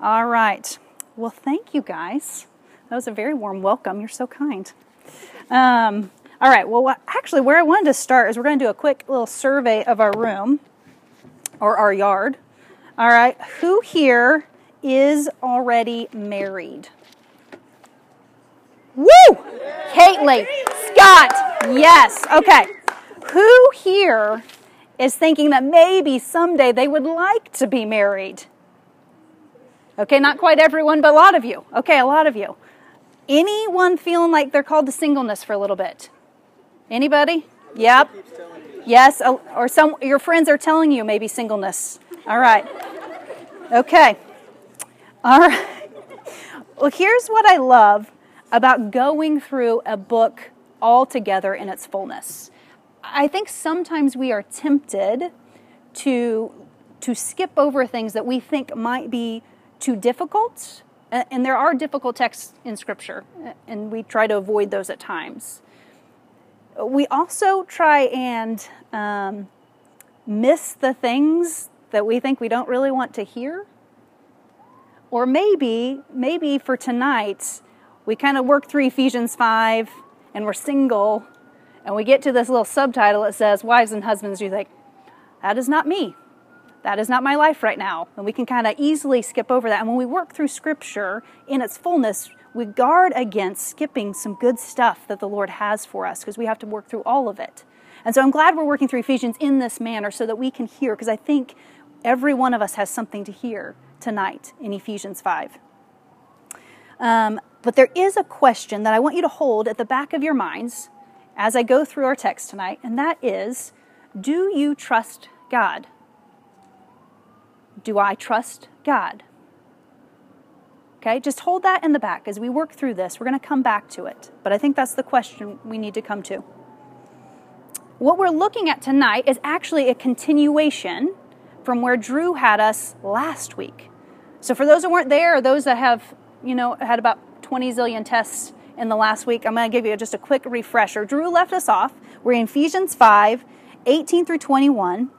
All right. Well, thank you guys. That was a very warm welcome. You're so kind. Um, all right. Well, actually, where I wanted to start is we're going to do a quick little survey of our room or our yard. All right. Who here is already married? Woo! Caitlin, Scott, yes. Okay. Who here is thinking that maybe someday they would like to be married? Okay, not quite everyone, but a lot of you. Okay, a lot of you. Anyone feeling like they're called to singleness for a little bit? Anybody? Yep. Yes, or some your friends are telling you maybe singleness. All right. Okay. All right. Well, here's what I love about going through a book all together in its fullness. I think sometimes we are tempted to to skip over things that we think might be too difficult and there are difficult texts in scripture and we try to avoid those at times. We also try and um, miss the things that we think we don't really want to hear. Or maybe maybe for tonight we kind of work through ephesians 5 and we're single and we get to this little subtitle that says wives and husbands you think that is not me that is not my life right now. And we can kind of easily skip over that. And when we work through scripture in its fullness we guard against skipping some good stuff that the lord has for us because we have to work through all of it. And so i'm glad we're working through ephesians in this manner so that we can hear because i think every one of us has something to hear tonight in ephesians 5 um, but there is a question that i want you to hold at the back of your minds as I go through our text tonight, and that is Do you trust God? Do I trust God? Okay, just hold that in the back as we work through this. We're going to come back to it, but I think that's the question we need to come to. What we're looking at tonight is actually a continuation from where Drew had us last week. So for those who weren't there, or those that have, you know, had about 20 zillion tests in the last week. I'm going to give you just a quick refresher. Drew left us off. We're in Ephesians 5 18 through 21.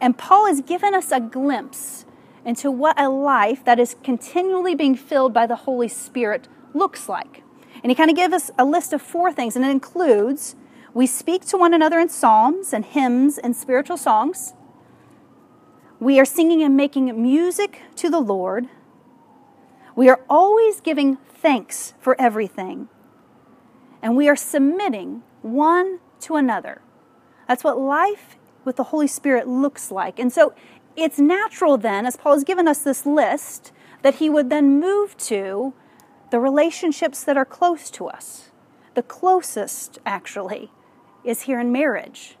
And Paul has given us a glimpse into what a life that is continually being filled by the Holy Spirit looks like. And he kind of gives us a list of four things, and it includes we speak to one another in psalms and hymns and spiritual songs. We are singing and making music to the Lord. We are always giving thanks for everything. And we are submitting one to another. That's what life with the Holy Spirit looks like. And so it's natural then, as Paul has given us this list, that he would then move to the relationships that are close to us. The closest, actually, is here in marriage.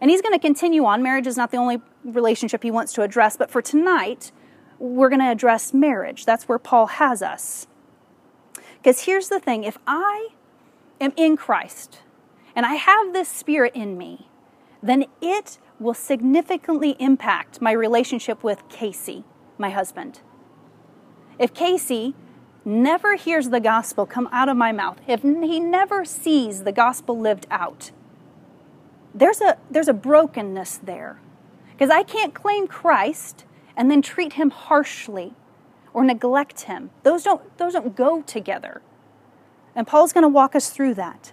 And he's going to continue on. Marriage is not the only relationship he wants to address, but for tonight, we're going to address marriage. That's where Paul has us. Because here's the thing if I am in Christ and I have this spirit in me, then it will significantly impact my relationship with Casey, my husband. If Casey never hears the gospel come out of my mouth, if he never sees the gospel lived out, there's a, there's a brokenness there. Because I can't claim Christ and then treat him harshly or neglect him. Those don't, those don't go together. And Paul's going to walk us through that.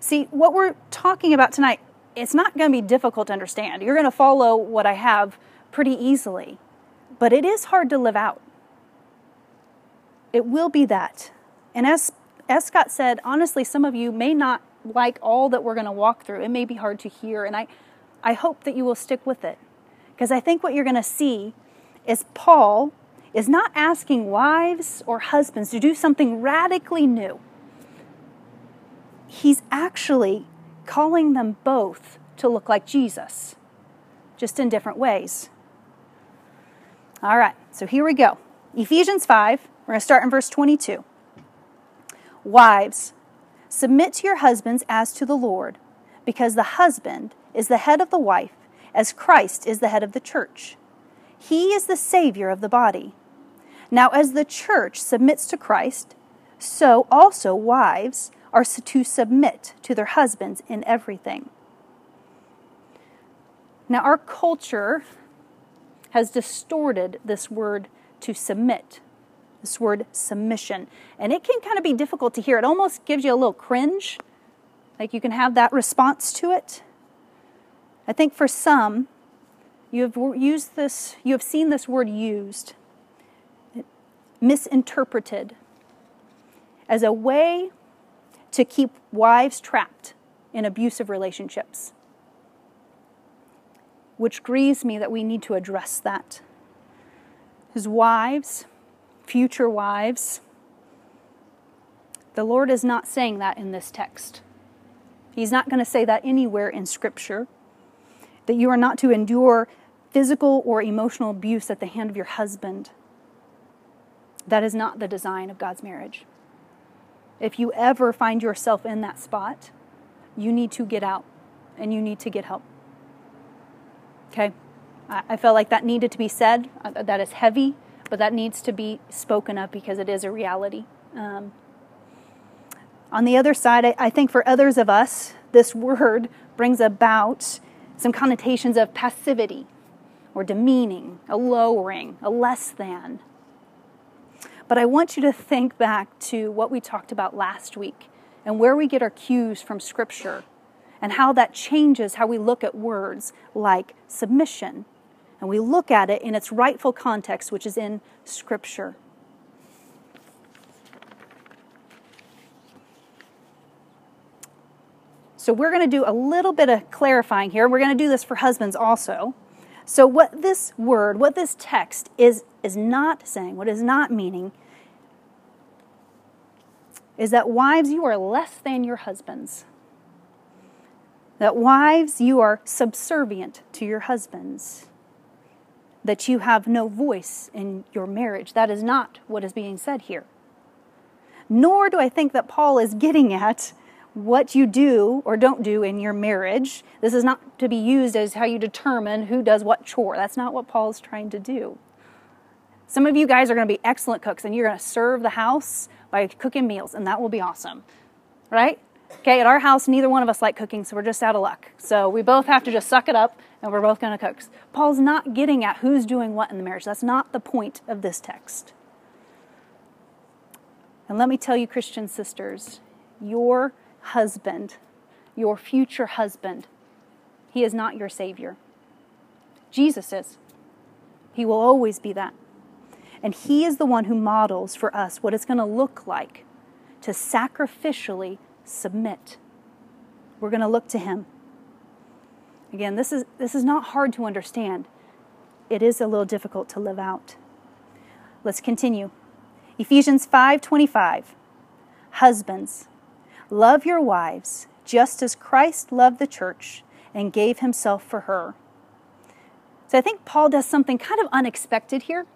See, what we're talking about tonight, it's not going to be difficult to understand. You're going to follow what I have pretty easily, but it is hard to live out. It will be that. And as, as Scott said, honestly, some of you may not like all that we're going to walk through. It may be hard to hear, and I, I hope that you will stick with it. Because I think what you're going to see is Paul is not asking wives or husbands to do something radically new. He's actually calling them both to look like Jesus, just in different ways. All right, so here we go. Ephesians 5, we're going to start in verse 22. Wives, submit to your husbands as to the Lord, because the husband is the head of the wife, as Christ is the head of the church. He is the Savior of the body. Now, as the church submits to Christ, so also wives are to submit to their husbands in everything. Now, our culture has distorted this word to submit. This word submission. And it can kind of be difficult to hear. It almost gives you a little cringe. Like you can have that response to it. I think for some, you have used this, you have seen this word used, misinterpreted as a way to keep wives trapped in abusive relationships, which grieves me that we need to address that. His wives, future wives, the Lord is not saying that in this text. He's not going to say that anywhere in Scripture, that you are not to endure physical or emotional abuse at the hand of your husband. That is not the design of God's marriage. If you ever find yourself in that spot, you need to get out and you need to get help. Okay? I felt like that needed to be said. Uh, that is heavy, but that needs to be spoken of because it is a reality. Um, on the other side, I, I think for others of us, this word brings about some connotations of passivity or demeaning, a lowering, a less than. But I want you to think back to what we talked about last week and where we get our cues from Scripture and how that changes how we look at words like submission. And we look at it in its rightful context, which is in Scripture. So we're going to do a little bit of clarifying here. We're going to do this for husbands also. So what this word, what this text is is not saying, what is not meaning is that wives you are less than your husbands. That wives you are subservient to your husbands. That you have no voice in your marriage. That is not what is being said here. Nor do I think that Paul is getting at what you do or don't do in your marriage. This is not to be used as how you determine who does what chore. That's not what Paul is trying to do. Some of you guys are going to be excellent cooks and you're going to serve the house by cooking meals, and that will be awesome. Right? Okay, at our house, neither one of us like cooking, so we're just out of luck. So we both have to just suck it up and we're both going to cook. Paul's not getting at who's doing what in the marriage. That's not the point of this text. And let me tell you, Christian sisters, your husband, your future husband. He is not your Savior. Jesus is. He will always be that. And He is the one who models for us what it's going to look like to sacrificially submit. We're going to look to Him. Again, this is, this is not hard to understand. It is a little difficult to live out. Let's continue. Ephesians 5:25 Husbands Love your wives, just as Christ loved the church and gave himself for her. So I think Paul does something kind of unexpected here.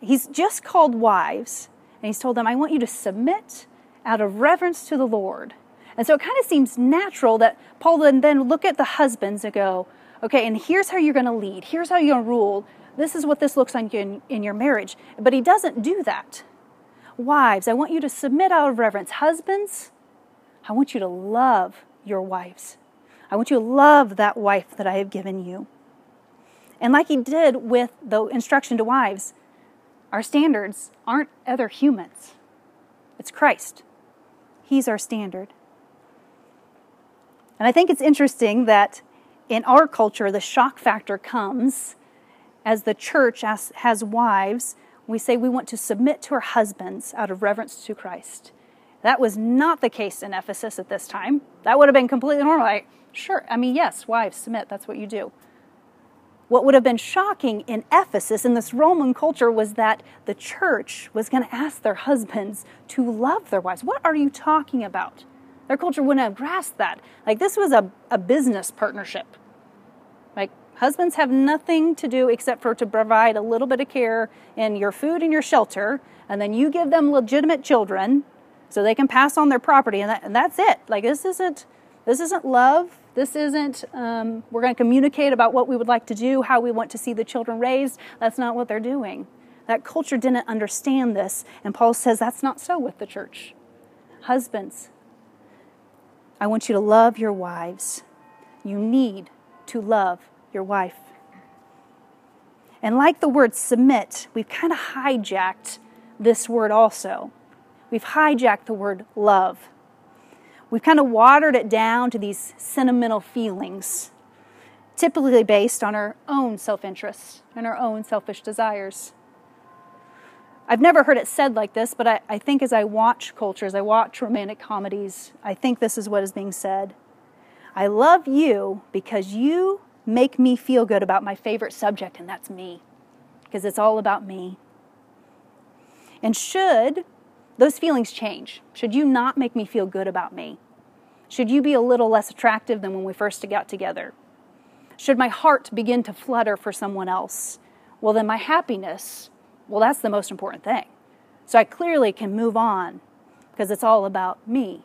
He's just called wives, and he's told them, I want you to submit out of reverence to the Lord. And so it kind of seems natural that Paul then, then look at the husbands and go, okay, and here's how you're going to lead. Here's how you're going to rule. This is what this looks like in, in your marriage. But he doesn't do that. Wives, I want you to submit out of reverence. Husbands, I want you to love your wives. I want you to love that wife that I have given you. And like he did with the instruction to wives, our standards aren't other humans, it's Christ. He's our standard. And I think it's interesting that in our culture, the shock factor comes as the church has, has wives we say we want to submit to our husbands out of reverence to Christ. That was not the case in Ephesus at this time. That would have been completely normal. Like, sure, I mean, yes, wives, submit, that's what you do. What would have been shocking in Ephesus, in this Roman culture, was that the church was going to ask their husbands to love their wives. What are you talking about? Their culture wouldn't have grasped that. Like, this was a, a business partnership. Like, Husbands have nothing to do except for to provide a little bit of care in your food and your shelter, and then you give them legitimate children so they can pass on their property, and, that, and that's it. Like this isn't this isn't love. This isn't um, we're going to communicate about what we would like to do, how we want to see the children raised. That's not what they're doing. That culture didn't understand this, and Paul says that's not so with the church. Husbands, I want you to love your wives. You need to love your wife. And like the word submit, we've kind of hijacked this word also. We've hijacked the word love. We've kind of watered it down to these sentimental feelings, typically based on our own self interest and our own selfish desires. I've never heard it said like this, but I, I think as I watch cultures, I watch romantic comedies, I think this is what is being said. I love you because you make me feel good about my favorite subject, and that's me, because it's all about me. And should those feelings change, should you not make me feel good about me, should you be a little less attractive than when we first got together, should my heart begin to flutter for someone else, well, then my happiness well, that's the most important thing. So I clearly can move on because it's all about me.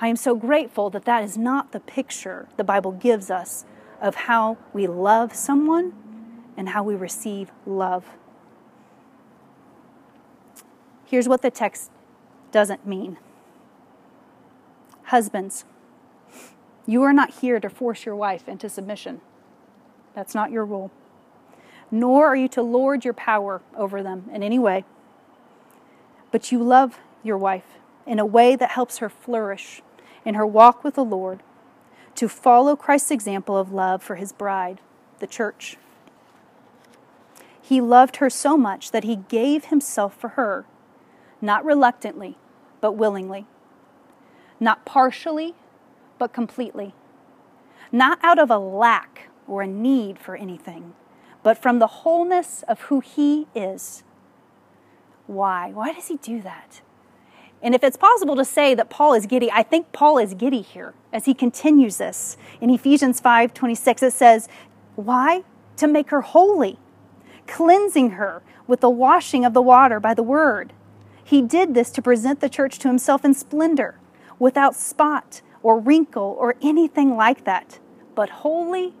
I am so grateful that that is not the picture the Bible gives us of how we love someone and how we receive love. Here's what the text doesn't mean Husbands, you are not here to force your wife into submission. That's not your role nor are you to lord your power over them in any way. But you love your wife in a way that helps her flourish in her walk with the Lord, to follow Christ's example of love for his bride, the church. He loved her so much that he gave himself for her, not reluctantly, but willingly, not partially, but completely, not out of a lack or a need for anything but from the wholeness of who He is. Why? Why does He do that? And if it's possible to say that Paul is giddy, I think Paul is giddy here as he continues this. In Ephesians 5 26, it says, Why? To make her holy, cleansing her with the washing of the water by the word. He did this to present the church to himself in splendor, without spot or wrinkle or anything like that, but holy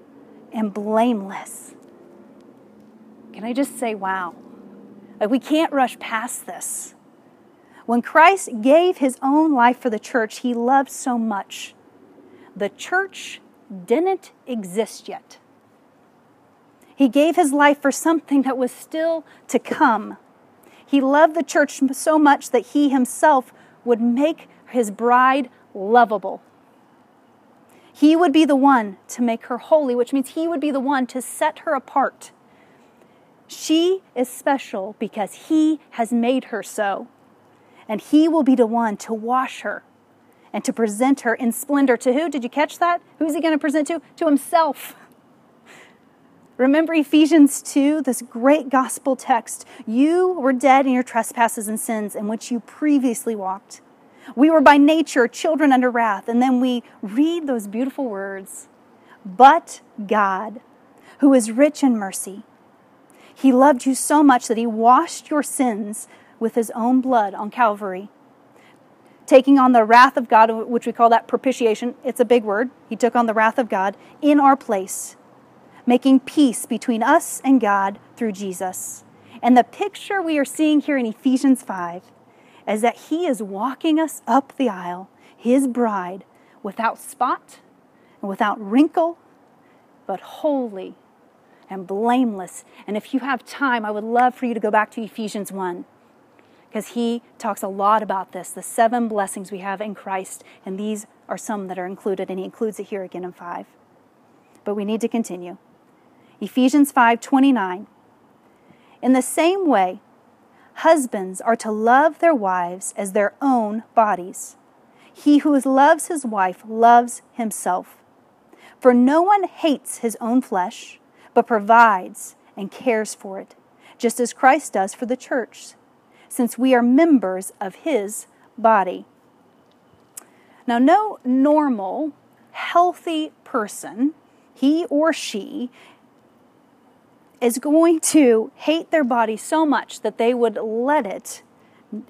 and blameless. Can I just say, wow? Like, we can't rush past this. When Christ gave his own life for the church, he loved so much. The church didn't exist yet. He gave his life for something that was still to come. He loved the church so much that he himself would make his bride lovable. He would be the one to make her holy, which means he would be the one to set her apart she is special because He has made her so. And He will be the one to wash her and to present her in splendor. To who? Did you catch that? Who's He going to present to? To Himself. Remember Ephesians 2, this great gospel text. You were dead in your trespasses and sins in which you previously walked. We were by nature children under wrath. And then we read those beautiful words But God, who is rich in mercy, he loved you so much that he washed your sins with his own blood on Calvary. Taking on the wrath of God, which we call that propitiation, it's a big word. He took on the wrath of God in our place, making peace between us and God through Jesus. And the picture we are seeing here in Ephesians 5 is that he is walking us up the aisle, his bride, without spot and without wrinkle, but holy and blameless. And if you have time, I would love for you to go back to Ephesians 1 because he talks a lot about this the seven blessings we have in Christ, and these are some that are included, and he includes it here again in 5. But we need to continue. Ephesians 5:29. In the same way, husbands are to love their wives as their own bodies. He who loves his wife loves himself. For no one hates his own flesh but provides and cares for it, just as Christ does for the church, since we are members of his body. Now, no normal, healthy person, he or she, is going to hate their body so much that they would let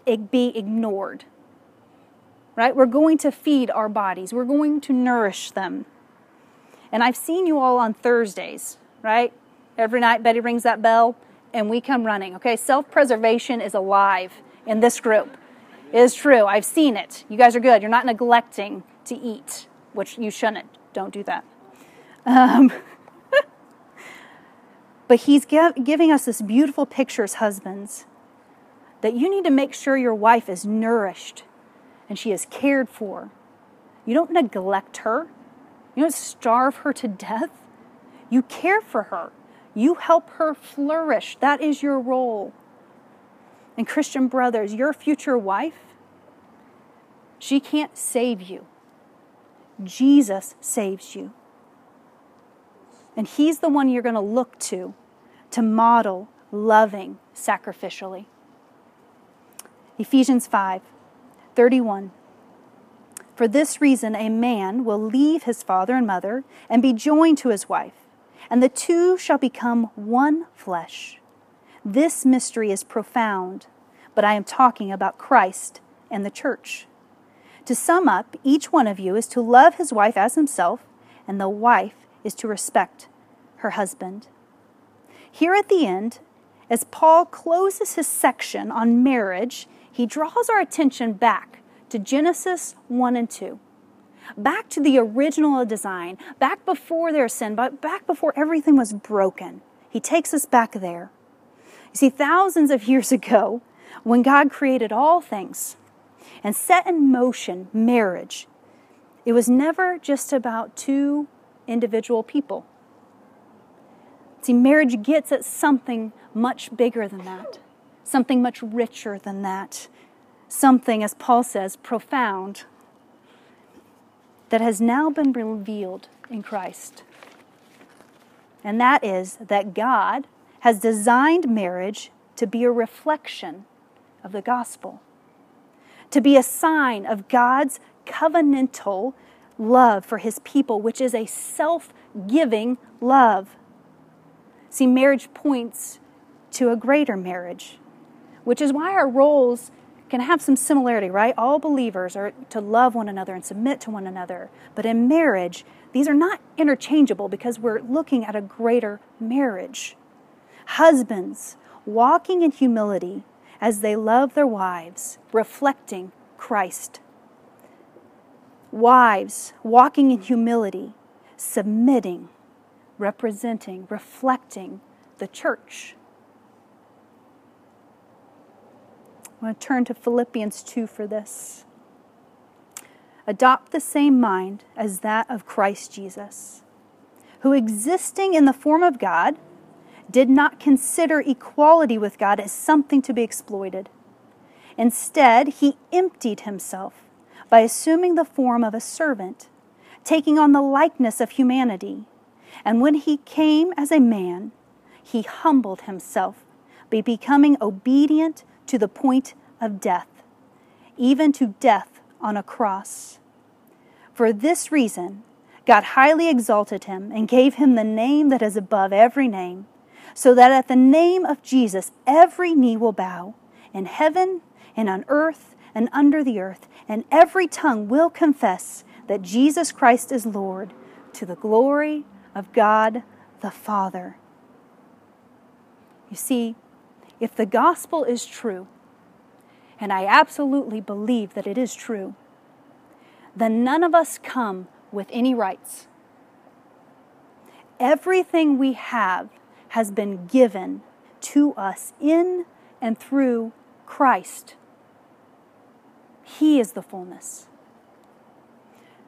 it be ignored. Right? We're going to feed our bodies, we're going to nourish them. And I've seen you all on Thursdays right? Every night Betty rings that bell and we come running. Okay, self preservation is alive in this group. It is true. I've seen it. You guys are good. You're not neglecting to eat, which you shouldn't. Don't do that. Um, But he's giving us this beautiful picture as husbands that you need to make sure your wife is nourished and she is cared for. You don't neglect her, you don't starve her to death. You care for her, you help her flourish. That is your role. And, Christian brothers, your future wife, she can't save you. Jesus saves you. And He's the one you're going to look to to model loving sacrificially. Ephesians 5 31. For this reason, a man will leave his father and mother and be joined to his wife, and the two shall become one flesh. This mystery is profound, but I am talking about Christ and the church. To sum up, each one of you is to love his wife as himself, and the wife is to respect her husband. Here at the end, as Paul closes his section on marriage, he draws our attention back to Genesis 1 and 2. Back to the original design, back before their sin, but back before everything was broken. He takes us back there. You see, thousands of years ago, when God created all things, and set in motion marriage, it was never just about two individual people. See, marriage gets at something much bigger than that, something much richer than that, something, as Paul says, profound, that has now been revealed in Christ. And that is that God has designed marriage to be a reflection of the gospel to be a sign of God's covenantal love for his people, which is a self giving love. See, marriage points to a greater marriage, which is why our roles can have some similarity, right? All believers are to love one another and submit to one another. But in marriage, these are not interchangeable because we're looking at a greater marriage. Husbands, walking in humility, as they love their wives, reflecting Christ. Wives walking in humility, submitting, representing, reflecting the church. I want to turn to Philippians 2 for this. Adopt the same mind as that of Christ Jesus, who existing in the form of God, did not consider equality with God as something to be exploited. Instead, he emptied himself by assuming the form of a servant, taking on the likeness of humanity. And when he came as a man, he humbled himself by becoming obedient to the point of death, even to death on a cross. For this reason, God highly exalted him and gave him the name that is above every name so that at the name of Jesus every knee will bow in heaven and on earth and under the earth, and every tongue will confess that Jesus Christ is Lord to the glory of God the Father. You see, if the gospel is true, and I absolutely believe that it is true, then none of us come with any rights. Everything we have has been given to us in and through Christ. He is the fullness.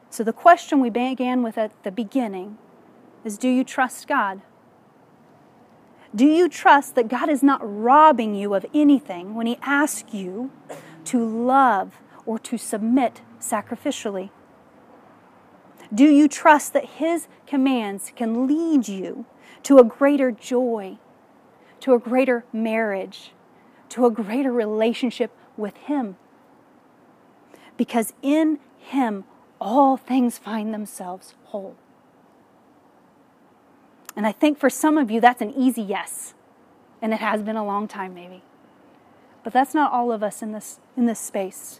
So, the question we began with at the beginning is Do you trust God? Do you trust that God is not robbing you of anything when He asks you to love or to submit sacrificially? Do you trust that His commands can lead you to a greater joy, to a greater marriage, to a greater relationship with Him. Because in Him, all things find themselves whole. And I think for some of you, that's an easy yes. And it has been a long time, maybe. But that's not all of us in this, in this space.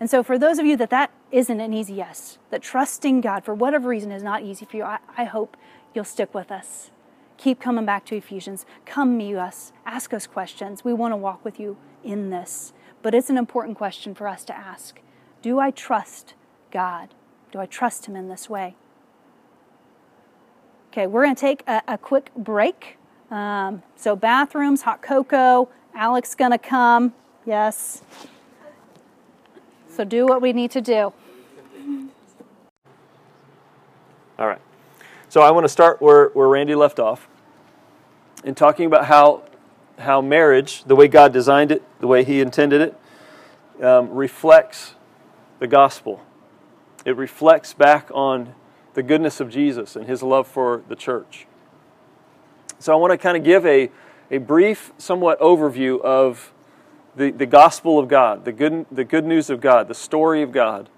And so, for those of you that that isn't an easy yes, that trusting God for whatever reason is not easy for you, I, I hope you'll stick with us keep coming back to Ephesians. Come meet us, ask us questions. We want to walk with you in this. But it's an important question for us to ask Do I trust God? Do I trust Him in this way? Okay, we're going to take a, a quick break. Um, so bathrooms, hot cocoa. Alex gonna come. Yes. So do what we need to do. All right. So I want to start where, where Randy left off in talking about how, how marriage, the way God designed it, the way He intended it, um, reflects the gospel. It reflects back on the goodness of Jesus and His love for the church. So I want to kind of give a, a brief, somewhat overview of the, the gospel of God, the good, the good news of God, the story of God.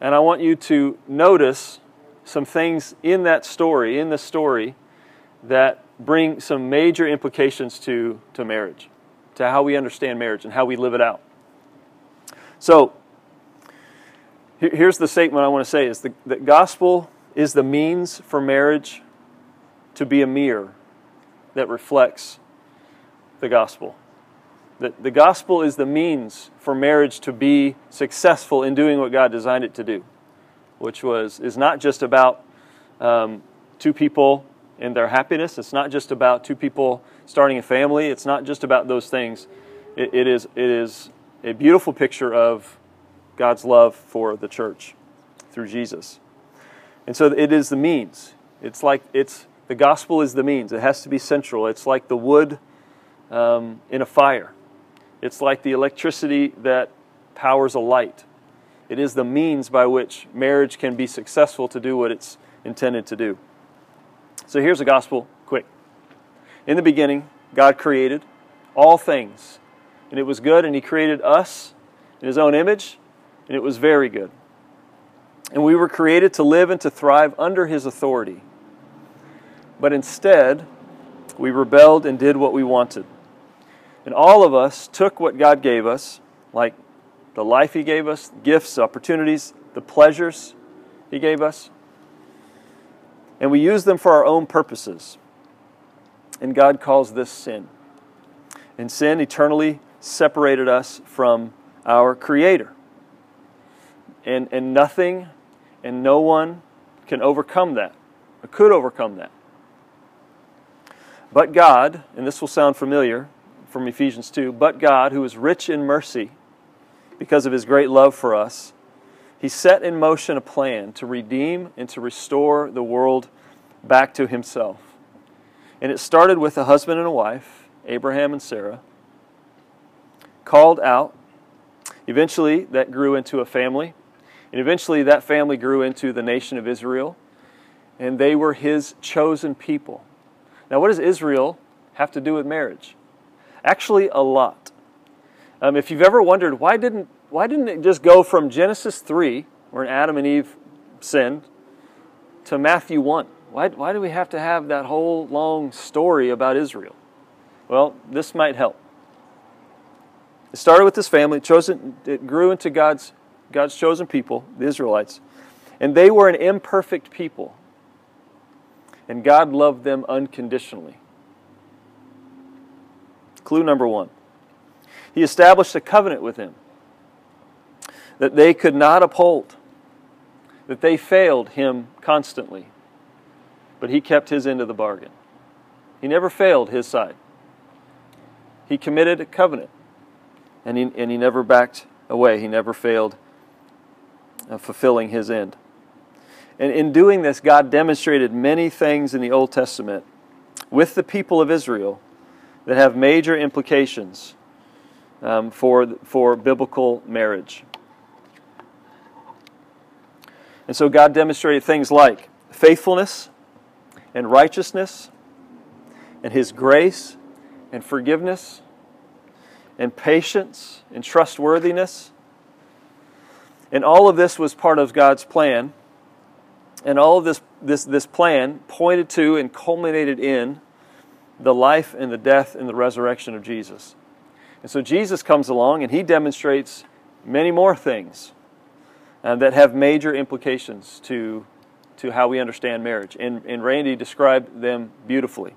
And I want you to notice some things in that story, in the story, that bring some major implications to, to marriage, to how we understand marriage and how we live it out. So, here's the statement I want to say is the, the gospel is the means for marriage to be a mirror that reflects the gospel. That the gospel is the means for marriage to be successful in doing what God designed it to do, which was is not just about um, two people and their happiness. It's not just about two people starting a family. It's not just about those things. it, it is it is a beautiful picture of God's love for the church through Jesus. And so it is the means. It's like it's the gospel is the means. It has to be central. It's like the wood um, in a fire. It's like the electricity that powers a light. It is the means by which marriage can be successful to do what it's intended to do. So here's the gospel quick. In the beginning, God created all things, and it was good, and He created us in His own image, and it was very good. And we were created to live and to thrive under His authority. But instead, we rebelled and did what we wanted. And all of us took what God gave us, like the life He gave us, gifts, opportunities, the pleasures He gave us, and we used them for our own purposes. And God calls this sin. And sin eternally separated us from our Creator. And, and nothing and no one can overcome that, or could overcome that. But God, and this will sound familiar from Ephesians 2, but God, who is rich in mercy because of his great love for us, he set in motion a plan to redeem and to restore the world back to himself. And it started with a husband and a wife, Abraham and Sarah, called out. Eventually, that grew into a family. And eventually, that family grew into the nation of Israel. And they were his chosen people. Now, what does Israel have to do with marriage? Actually, a lot. Um, if you've ever wondered why didn't why didn't it just go from Genesis three, where Adam and Eve sinned, to Matthew one? Why why do we have to have that whole long story about Israel? Well, this might help. It started with this family, chosen it grew into God's God's chosen people, the Israelites, and they were an imperfect people and God loved them unconditionally. Clue number one He established a covenant with them that they could not uphold, that they failed him constantly, but he kept his end of the bargain. He never failed his side. He committed a covenant, and he, and he never backed away. He never failed fulfilling his end. And in doing this, God demonstrated many things in the Old Testament with the people of Israel that have major implications um, for, for biblical marriage. And so God demonstrated things like faithfulness and righteousness, and His grace and forgiveness, and patience and trustworthiness. And all of this was part of God's plan and all of this, this, this plan pointed to and culminated in the life and the death and the resurrection of Jesus. And so Jesus comes along and he demonstrates many more things uh, that have major implications to, to how we understand marriage. And, and Randy described them beautifully.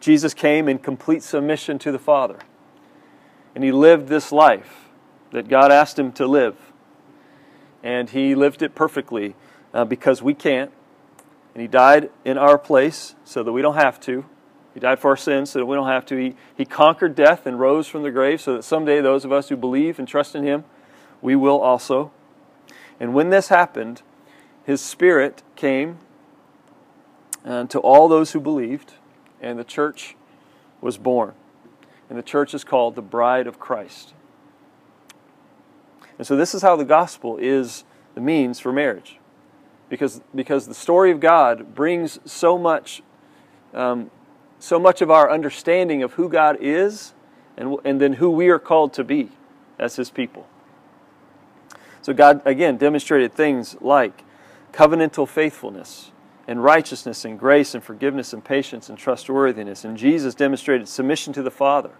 Jesus came in complete submission to the Father. And he lived this life that God asked him to live. And he lived it perfectly uh, because we can't. And He died in our place so that we don't have to. He died for our sins so that we don't have to. He, he conquered death and rose from the grave so that someday those of us who believe and trust in Him, we will also. And when this happened, His Spirit came uh, to all those who believed, and the church was born. And the church is called the bride of Christ. And so, this is how the gospel is the means for marriage. Because, because the story of God brings so much um, so much of our understanding of who God is and, and then who we are called to be as His people. So, God, again, demonstrated things like covenantal faithfulness and righteousness and grace and forgiveness and patience and trustworthiness. And Jesus demonstrated submission to the Father.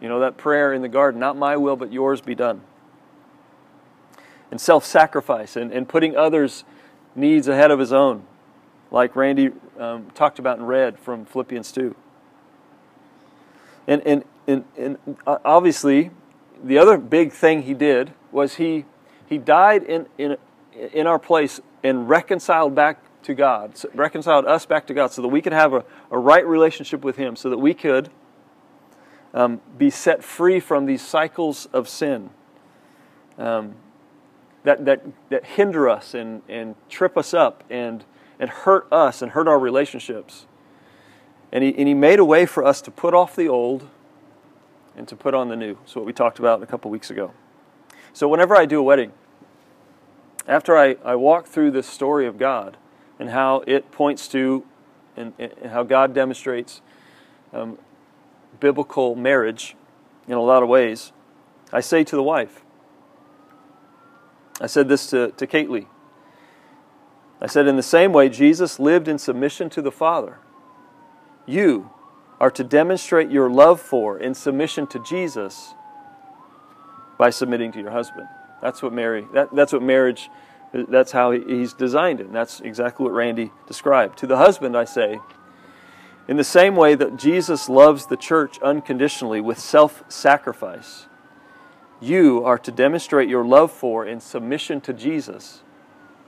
You know, that prayer in the garden, not my will, but yours be done. And self sacrifice and, and putting others' needs ahead of his own like Randy um, talked about and read from Philippians 2. And, and, and, and uh, obviously, the other big thing he did was he, he died in, in, in our place and reconciled back to God, reconciled us back to God so that we could have a, a right relationship with Him, so that we could um, be set free from these cycles of sin um, that, that, that hinder us and, and trip us up and and hurt us and hurt our relationships. And he, and he made a way for us to put off the old and to put on the new. So, what we talked about a couple weeks ago. So, whenever I do a wedding, after I, I walk through this story of God and how it points to and, and how God demonstrates um, biblical marriage in a lot of ways, I say to the wife, I said this to, to Kate Lee. I said, in the same way, Jesus lived in submission to the Father. You are to demonstrate your love for in submission to Jesus by submitting to your husband. That's what Mary. That, that's what marriage. That's how he's designed it. And that's exactly what Randy described. To the husband, I say, in the same way that Jesus loves the church unconditionally with self-sacrifice, you are to demonstrate your love for in submission to Jesus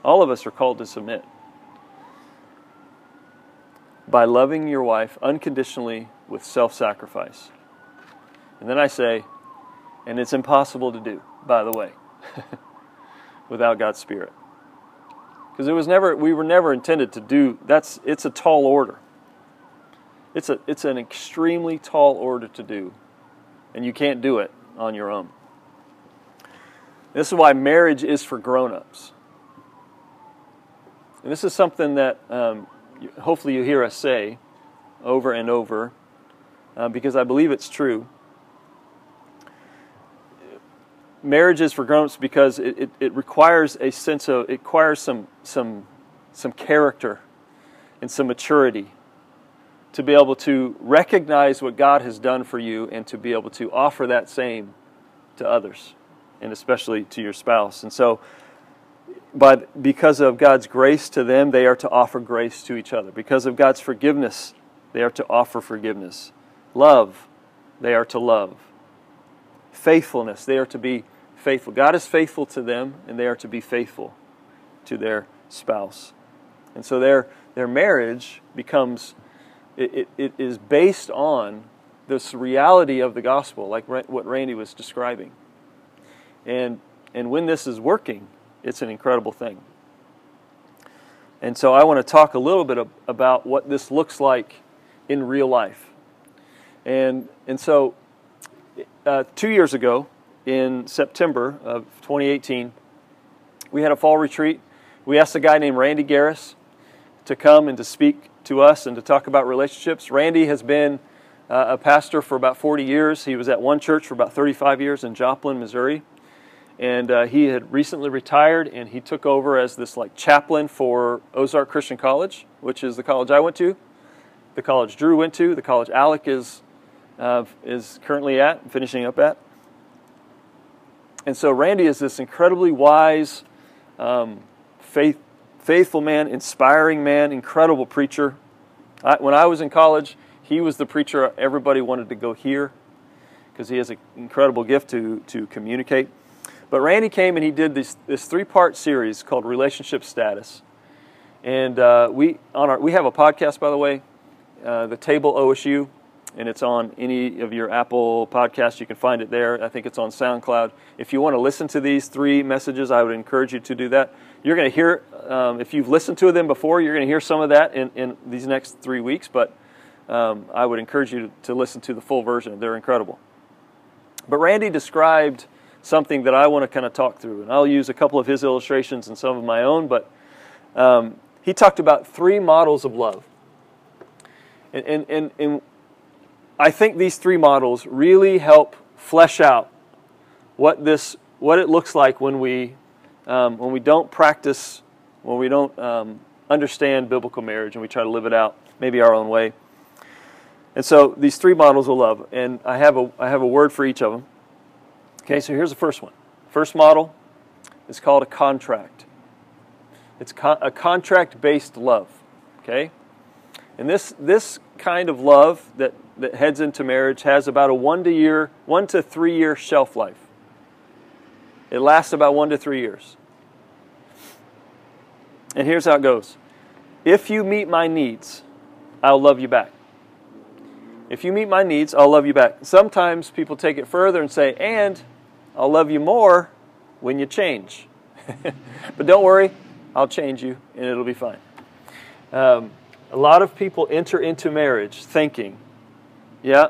all of us are called to submit. By loving your wife unconditionally with self sacrifice. And then I say, and it's impossible to do, by the way, without God's Spirit. Because it was never we were never intended to do that's it's a tall order. It's a it's an extremely tall order to do. And you can't do it on your own. This is why marriage is for grown-ups. And this is something that um, hopefully you hear us say over and over uh, because I believe it's true. Marriage is for grown-ups because it, it, it requires a sense of, it requires some, some, some character and some maturity to be able to recognize what God has done for you and to be able to offer that same to others and especially to your spouse. And so but because of God's grace to them, they are to offer grace to each other. Because of God's forgiveness, they are to offer forgiveness. Love, they are to love. Faithfulness, they are to be faithful. God is faithful to them, and they are to be faithful to their spouse. And so their, their marriage becomes, it, it, it is based on this reality of the gospel, like what Randy was describing. And, and when this is working, it's an incredible thing. And so I want to talk a little bit about what this looks like in real life. And, and so uh, two years ago, in September of 2018, we had a fall retreat. We asked a guy named Randy Gariss to come and to speak to us and to talk about relationships. Randy has been uh, a pastor for about 40 years. He was at one church for about 35 years in Joplin, Missouri and uh, he had recently retired and he took over as this like chaplain for ozark christian college which is the college i went to the college drew went to the college alec is uh, is currently at finishing up at. And so randy is this incredibly wise um, faith, faithful man inspiring man incredible preacher. I, when i was in college he was the preacher everybody wanted to go hear because he has an incredible gift to, to communicate but Randy came and he did this, this three part series called Relationship Status. And uh, we, on our, we have a podcast, by the way, uh, the Table OSU, and it's on any of your Apple podcasts. You can find it there. I think it's on SoundCloud. If you want to listen to these three messages, I would encourage you to do that. You're going to hear, um, if you've listened to them before, you're going to hear some of that in, in these next three weeks, but um, I would encourage you to, to listen to the full version. They're incredible. But Randy described something that I want to kind of talk through, and I'll use a couple of his illustrations and some of my own, but um, he talked about three models of love. And, and, and, and I think these three models really help flesh out what this what it looks like when we um, when we don't practice when we don't um, understand biblical marriage and we try to live it out maybe our own way. And so these three models of love, and I have a I have a word for each of them. Okay, so here's the first one. First model is called a contract. It's a contract based love. Okay? And this, this kind of love that, that heads into marriage has about a one to year, one to three year shelf life. It lasts about one to three years. And here's how it goes. If you meet my needs, I'll love you back. If you meet my needs, I'll love you back. Sometimes people take it further and say, and I'll love you more when you change. but don't worry, I'll change you and it'll be fine. Um, a lot of people enter into marriage thinking, yeah,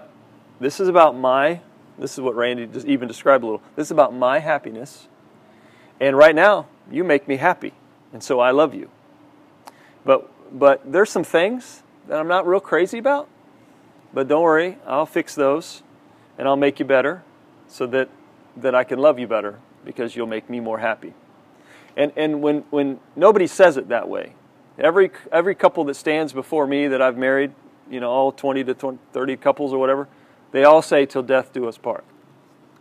this is about my, this is what Randy even described a little, this is about my happiness. And right now, you make me happy. And so I love you. But, but there's some things that I'm not real crazy about. But don't worry, I'll fix those and I'll make you better so that, that I can love you better because you'll make me more happy. And, and when, when nobody says it that way, every, every couple that stands before me that I've married, you know, all 20 to 20, 30 couples or whatever, they all say, till death do us part.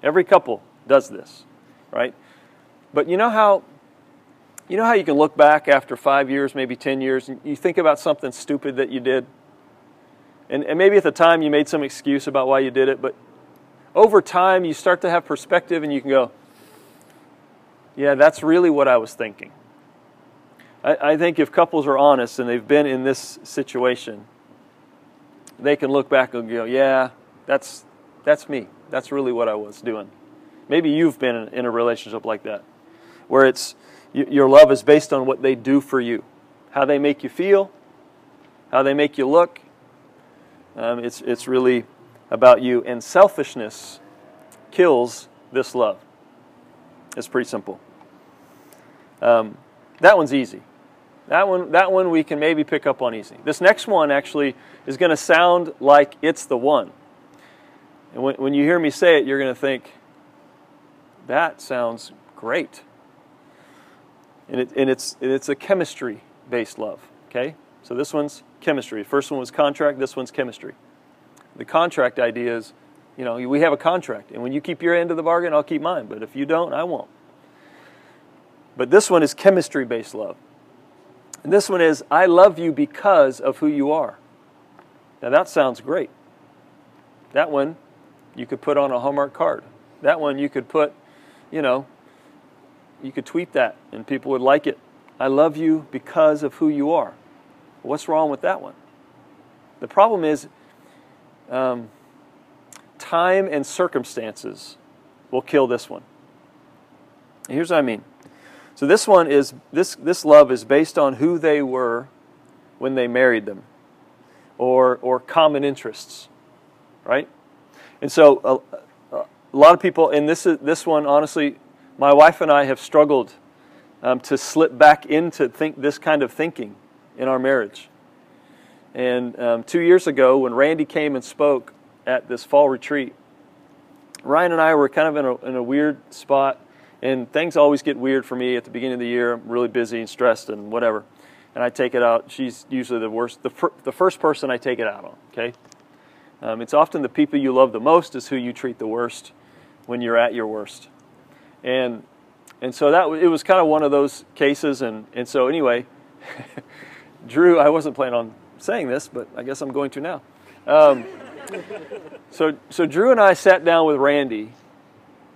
Every couple does this, right? But you know how you know how you can look back after five years, maybe 10 years, and you think about something stupid that you did? And, and maybe at the time you made some excuse about why you did it, but over time you start to have perspective and you can go, yeah, that's really what I was thinking. I, I think if couples are honest and they've been in this situation, they can look back and go, yeah, that's, that's me. That's really what I was doing. Maybe you've been in, in a relationship like that, where it's your love is based on what they do for you, how they make you feel, how they make you look. Um, it's, it's really about you. And selfishness kills this love. It's pretty simple. Um, that one's easy. That one, that one we can maybe pick up on easy. This next one actually is going to sound like it's the one. And when, when you hear me say it, you're going to think, that sounds great. And, it, and it's, it's a chemistry based love. Okay? So this one's chemistry. First one was contract, this one's chemistry. The contract idea is, you know, we have a contract, and when you keep your end of the bargain, I'll keep mine. But if you don't, I won't. But this one is chemistry based love. And this one is, I love you because of who you are. Now that sounds great. That one you could put on a Hallmark card. That one you could put, you know, you could tweet that and people would like it. I love you because of who you are. What's wrong with that one? The problem is um, time and circumstances will kill this one. Here's what I mean so this one is this this love is based on who they were when they married them, or or common interests, right? And so a, a lot of people, and this is this one honestly, my wife and I have struggled um, to slip back into think this kind of thinking in our marriage. And um, two years ago, when Randy came and spoke at this fall retreat, Ryan and I were kind of in a, in a weird spot and things always get weird for me at the beginning of the year. I'm really busy and stressed and whatever. And I take it out. She's usually the worst, the, fir- the first person I take it out on, okay? Um, it's often the people you love the most is who you treat the worst when you're at your worst. And, and so that it was kind of one of those cases. And, and so, anyway, Drew, I wasn't planning on saying this, but I guess I'm going to now. Um, so, so Drew and I sat down with Randy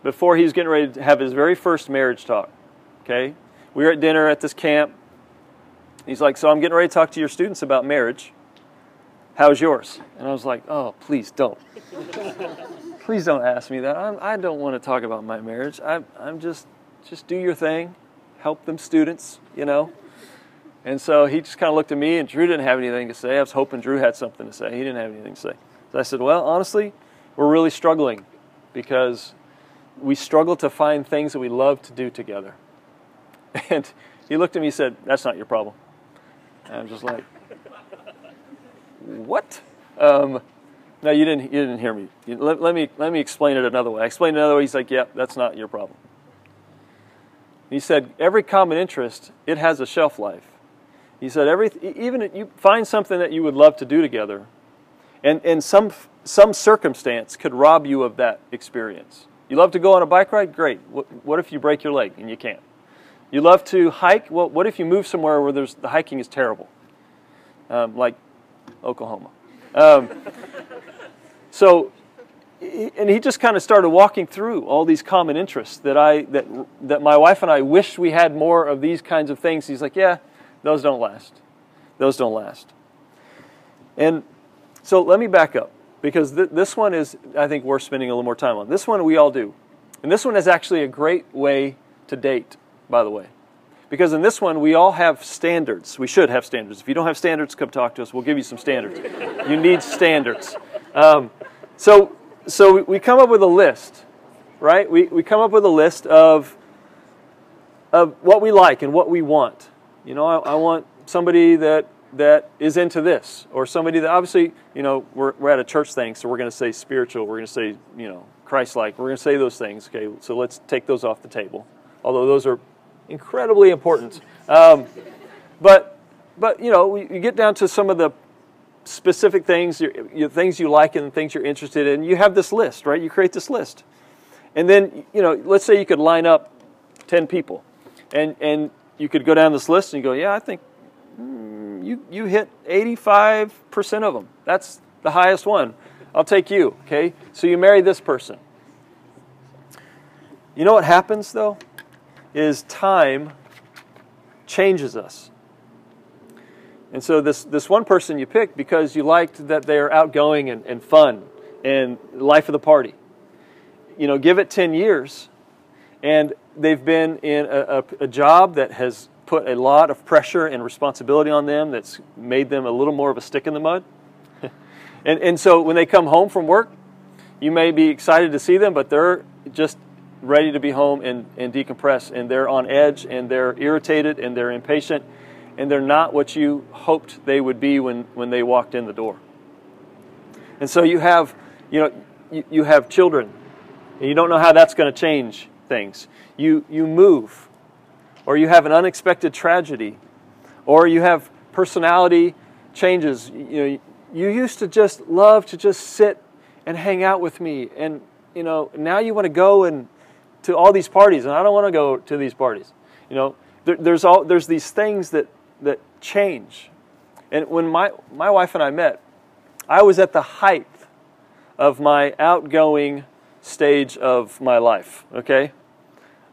before he was getting ready to have his very first marriage talk. Okay? We were at dinner at this camp. He's like, So I'm getting ready to talk to your students about marriage. How's yours? And I was like, Oh, please don't. please don't ask me that. I'm, I do not want to talk about my marriage. I'm, I'm just, just do your thing, help them students, you know. And so he just kind of looked at me, and Drew didn't have anything to say. I was hoping Drew had something to say. He didn't have anything to say. So I said, Well, honestly, we're really struggling because we struggle to find things that we love to do together. And he looked at me and said, That's not your problem. And I'm just like, What? Um, no, you didn't, you didn't hear me. Let, let, me. let me explain it another way. I explained it another way. He's like, Yeah, that's not your problem. He said, Every common interest, it has a shelf life. He said, Every, even if you find something that you would love to do together, and, and some, some circumstance could rob you of that experience. You love to go on a bike ride? Great. What, what if you break your leg and you can't? You love to hike? Well, what if you move somewhere where there's, the hiking is terrible? Um, like Oklahoma. Um, so, and he just kind of started walking through all these common interests that I that that my wife and I wish we had more of these kinds of things. He's like, yeah, those don't last. Those don't last. And so let me back up because th- this one is, I think, worth spending a little more time on. This one we all do. And this one is actually a great way to date, by the way. Because in this one, we all have standards. We should have standards. If you don't have standards, come talk to us. We'll give you some standards. you need standards. Um, so, so we come up with a list, right? We, we come up with a list of, of what we like and what we want. You know, I, I want somebody that that is into this, or somebody that obviously, you know, we're, we're at a church thing, so we're going to say spiritual, we're going to say, you know, Christ like, we're going to say those things, okay, so let's take those off the table, although those are incredibly important. Um, but, but, you know, you get down to some of the specific things, you, you, things you like and things you're interested in, you have this list, right? You create this list. And then, you know, let's say you could line up 10 people, and, and you could go down this list and you go, yeah, I think hmm, you, you hit 85% of them. That's the highest one. I'll take you, okay? So you marry this person. You know what happens though? Is time changes us. And so this, this one person you picked because you liked that they're outgoing and, and fun and life of the party. You know, give it 10 years and they've been in a, a, a job that has put a lot of pressure and responsibility on them that's made them a little more of a stick in the mud. and, and so when they come home from work, you may be excited to see them, but they're just ready to be home and, and decompress. And they're on edge and they're irritated and they're impatient and they're not what you hoped they would be when, when they walked in the door. And so you have, you know, you, you have children and you don't know how that's going to change things. You, you move or you have an unexpected tragedy, or you have personality changes. You you used to just love to just sit and hang out with me, and you know, now you want to go and to all these parties, and I don't want to go to these parties. You know, there, there's all there's these things that that change. And when my my wife and I met, I was at the height of my outgoing stage of my life. Okay,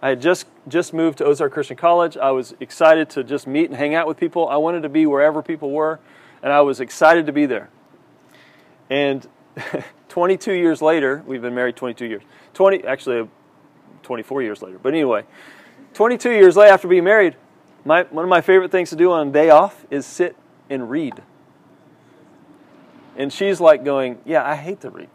I had just just moved to Ozark Christian College. I was excited to just meet and hang out with people. I wanted to be wherever people were, and I was excited to be there. And 22 years later, we've been married 22 years. 20 actually uh, 24 years later. But anyway, 22 years later after being married, my, one of my favorite things to do on a day off is sit and read. And she's like going, "Yeah, I hate to read."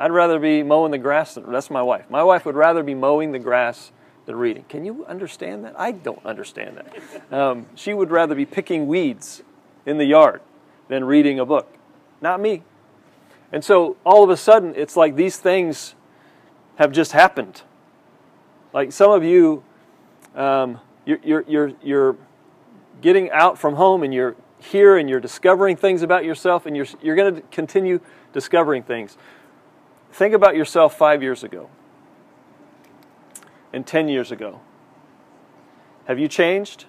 I'd rather be mowing the grass. Than, that's my wife. My wife would rather be mowing the grass than reading. Can you understand that? I don't understand that. Um, she would rather be picking weeds in the yard than reading a book. Not me. And so all of a sudden, it's like these things have just happened. Like some of you, um, you're, you're, you're, you're getting out from home and you're here and you're discovering things about yourself and you're, you're going to continue discovering things. Think about yourself five years ago and 10 years ago. Have you changed?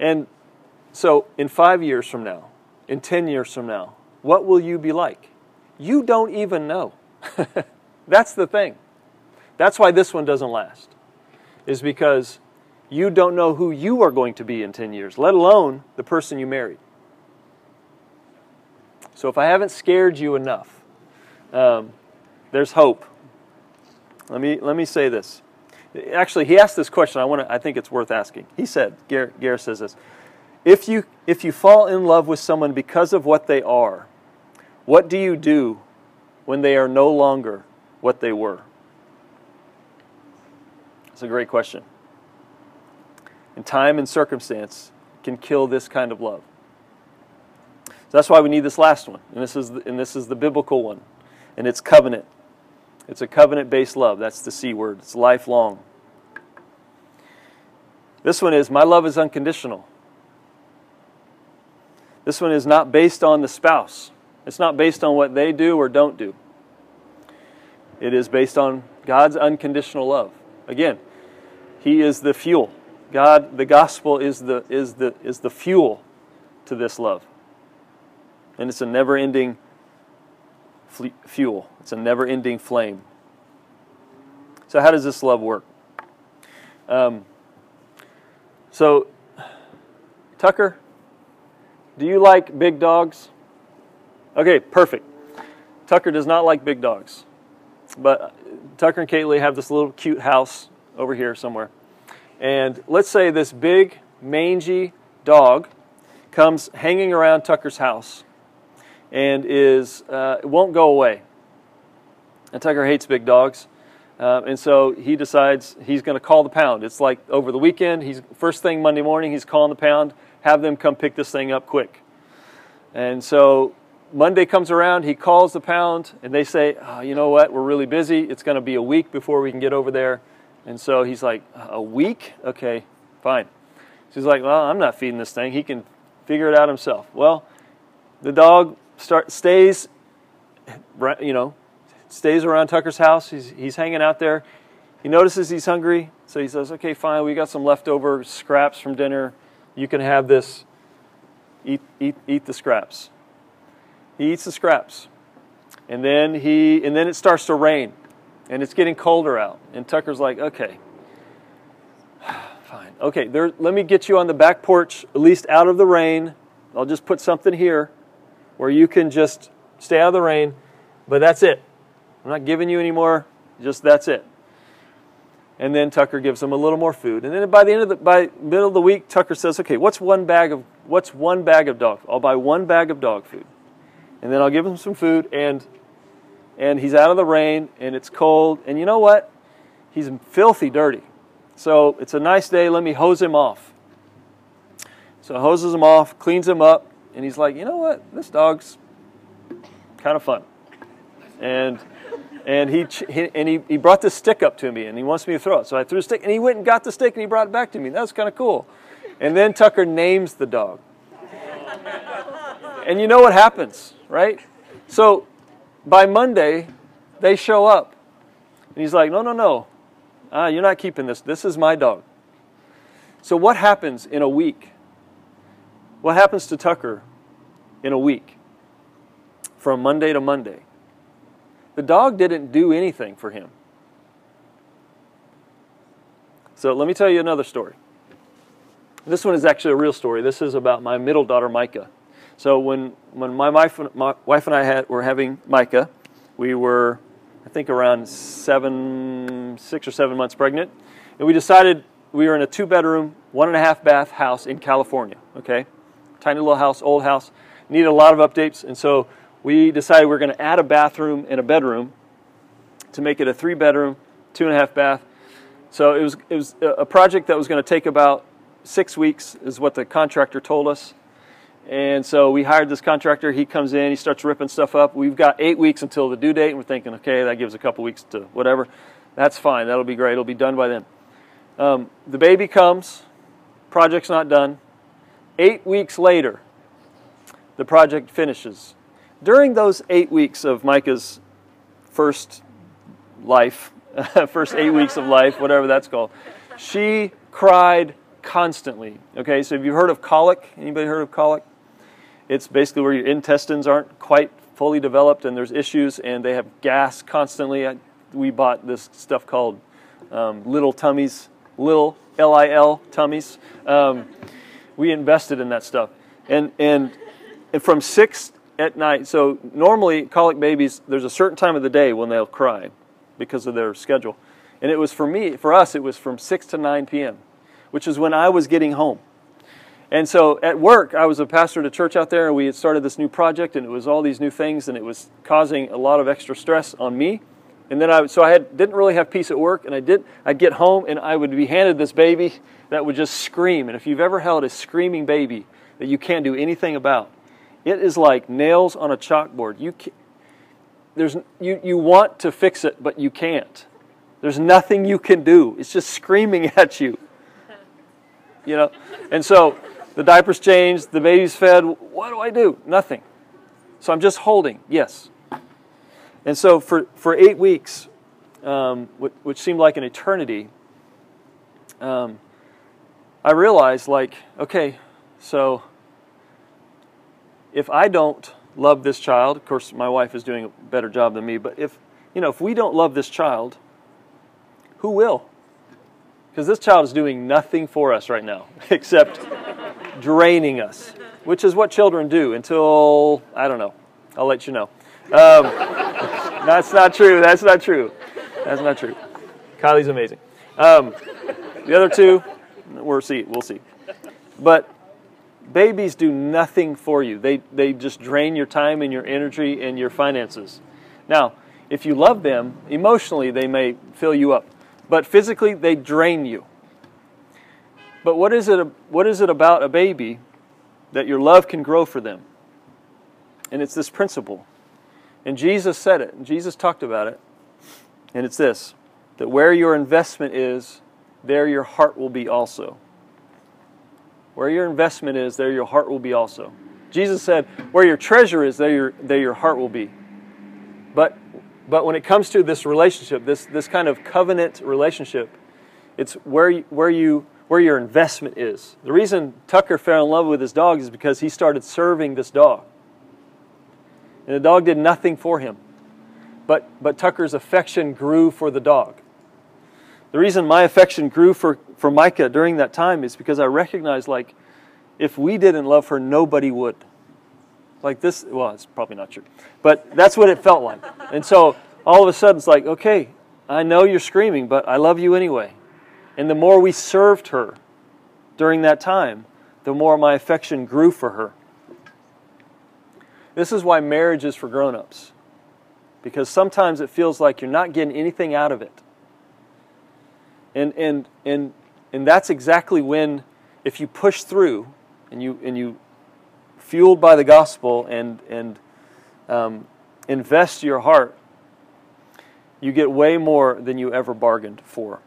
And so, in five years from now, in 10 years from now, what will you be like? You don't even know. That's the thing. That's why this one doesn't last, is because you don't know who you are going to be in 10 years, let alone the person you married. So if I haven't scared you enough, um, there's hope. Let me let me say this. Actually, he asked this question. I want to. I think it's worth asking. He said, Gare says this: If you if you fall in love with someone because of what they are, what do you do when they are no longer what they were? It's a great question. And time and circumstance can kill this kind of love. So that's why we need this last one. And this is the, and this is the biblical one. And it's covenant. It's a covenant based love. That's the C word. It's lifelong. This one is my love is unconditional. This one is not based on the spouse. It's not based on what they do or don't do. It is based on God's unconditional love. Again, He is the fuel. God, the gospel is the, is the, is the fuel to this love. And it's a never ending fuel, it's a never ending flame. So, how does this love work? Um, so, Tucker, do you like big dogs? Okay, perfect. Tucker does not like big dogs. But Tucker and Kaylee have this little cute house over here somewhere. And let's say this big, mangy dog comes hanging around Tucker's house and is uh, it won't go away. And Tucker hates big dogs. Uh, and so he decides he's going to call the pound. It's like over the weekend, he's first thing Monday morning, he's calling the pound, have them come pick this thing up quick. And so Monday comes around, he calls the pound, and they say, oh, you know what, we're really busy. It's going to be a week before we can get over there. And so he's like, A week? Okay, fine. She's like, Well, I'm not feeding this thing. He can figure it out himself. Well, the dog start, stays, you know, stays around Tucker's house. He's, he's hanging out there. He notices he's hungry, so he says, Okay, fine, we got some leftover scraps from dinner. You can have this. Eat, eat, eat the scraps. He eats the scraps. And then he and then it starts to rain and it's getting colder out. And Tucker's like, okay, fine. Okay, there, let me get you on the back porch, at least out of the rain. I'll just put something here where you can just stay out of the rain, but that's it. I'm not giving you any more, just that's it. And then Tucker gives him a little more food. And then by the end of the by middle of the week, Tucker says, "Okay, what's one bag of what's one bag of dog? I'll buy one bag of dog food, and then I'll give him some food, and and he's out of the rain and it's cold. And you know what? He's filthy dirty. So it's a nice day. Let me hose him off. So hoses him off, cleans him up, and he's like, you know what? This dog's kind of fun. And and he, he and he, he brought this stick up to me and he wants me to throw it. So I threw a stick and he went and got the stick and he brought it back to me. That was kind of cool. And then Tucker names the dog. And you know what happens, right? So by Monday, they show up. And he's like, no, no, no. Ah, you're not keeping this. This is my dog. So, what happens in a week? What happens to Tucker in a week from Monday to Monday? The dog didn't do anything for him. So, let me tell you another story. This one is actually a real story. This is about my middle daughter, Micah. So when when my wife, my wife and I had, were having Micah, we were I think around seven, six or seven months pregnant, and we decided we were in a two bedroom, one and a half bath house in California. Okay, tiny little house, old house, needed a lot of updates, and so we decided we are going to add a bathroom and a bedroom to make it a three bedroom, two and a half bath. So it was it was a project that was going to take about six weeks, is what the contractor told us. And so we hired this contractor. He comes in, he starts ripping stuff up. We've got eight weeks until the due date, and we're thinking, okay, that gives a couple weeks to whatever. That's fine. That'll be great. It'll be done by then. Um, the baby comes, project's not done. Eight weeks later, the project finishes. During those eight weeks of Micah's first life, first eight weeks of life, whatever that's called, she cried constantly. Okay, so have you heard of colic? Anybody heard of colic? It's basically where your intestines aren't quite fully developed and there's issues and they have gas constantly. We bought this stuff called um, Little Tummies, Little L I L Tummies. Um, we invested in that stuff. And, and, and from six, at night. So normally, colic babies, there's a certain time of the day when they'll cry because of their schedule. And it was for me, for us, it was from 6 to 9 p.m., which is when I was getting home. And so at work, I was a pastor at a church out there, and we had started this new project, and it was all these new things, and it was causing a lot of extra stress on me. And then I, so I had, didn't really have peace at work, and I did. I'd get home, and I would be handed this baby that would just scream. And if you've ever held a screaming baby that you can't do anything about, it is like nails on a chalkboard. You, can, there's, you, you want to fix it, but you can't. There's nothing you can do. It's just screaming at you. You know? And so the diaper's changed, the baby's fed. What do I do? Nothing. So I'm just holding, yes. And so for, for eight weeks, um, which, which, seemed like an eternity, um, I realized, like, okay, so if I don't love this child, of course, my wife is doing a better job than me, but if, you know, if we don't love this child, who will? Because this child is doing nothing for us right now except draining us, which is what children do until, I don't know, I'll let you know. Um, that's not true. That's not true. That's not true. Kylie's amazing. Um, the other two, we'll see. We'll see. But babies do nothing for you. They, they just drain your time and your energy and your finances. Now, if you love them, emotionally, they may fill you up but physically they drain you. But what is it, what is it about a baby that your love can grow for them? And it's this principle. And Jesus said it, and Jesus talked about it. And it's this that where your investment is, there your heart will be also. Where your investment is, there your heart will be also. Jesus said, Where your treasure is, there your, there your heart will be. But but when it comes to this relationship, this, this kind of covenant relationship, it's where where, you, where your investment is. The reason Tucker fell in love with his dog is because he started serving this dog. And the dog did nothing for him. But, but Tucker's affection grew for the dog. The reason my affection grew for, for Micah during that time is because I recognized, like, if we didn't love her, nobody would like this. Well, it's probably not true, but that's what it felt like. And so all of a sudden, it's like, okay, I know you're screaming, but I love you anyway. And the more we served her during that time, the more my affection grew for her. This is why marriage is for grown ups. Because sometimes it feels like you're not getting anything out of it. And, and, and, and that's exactly when, if you push through and you, and you fueled by the gospel and, and um, invest your heart, you get way more than you ever bargained for.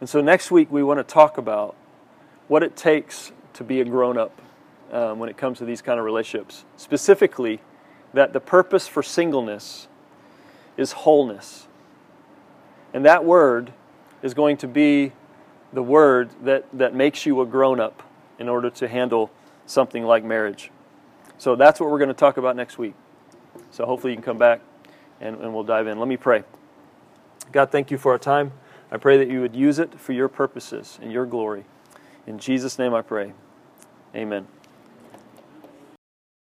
And so next week we want to talk about what it takes to be a grown up um, when it comes to these kind of relationships. Specifically, that the purpose for singleness is wholeness. And that word is going to be the word that, that makes you a grown up in order to handle something like marriage. So that's what we're going to talk about next week. So hopefully you can come back and, and we'll dive in. Let me pray. God, thank you for our time. I pray that you would use it for your purposes and your glory. In Jesus' name I pray. Amen.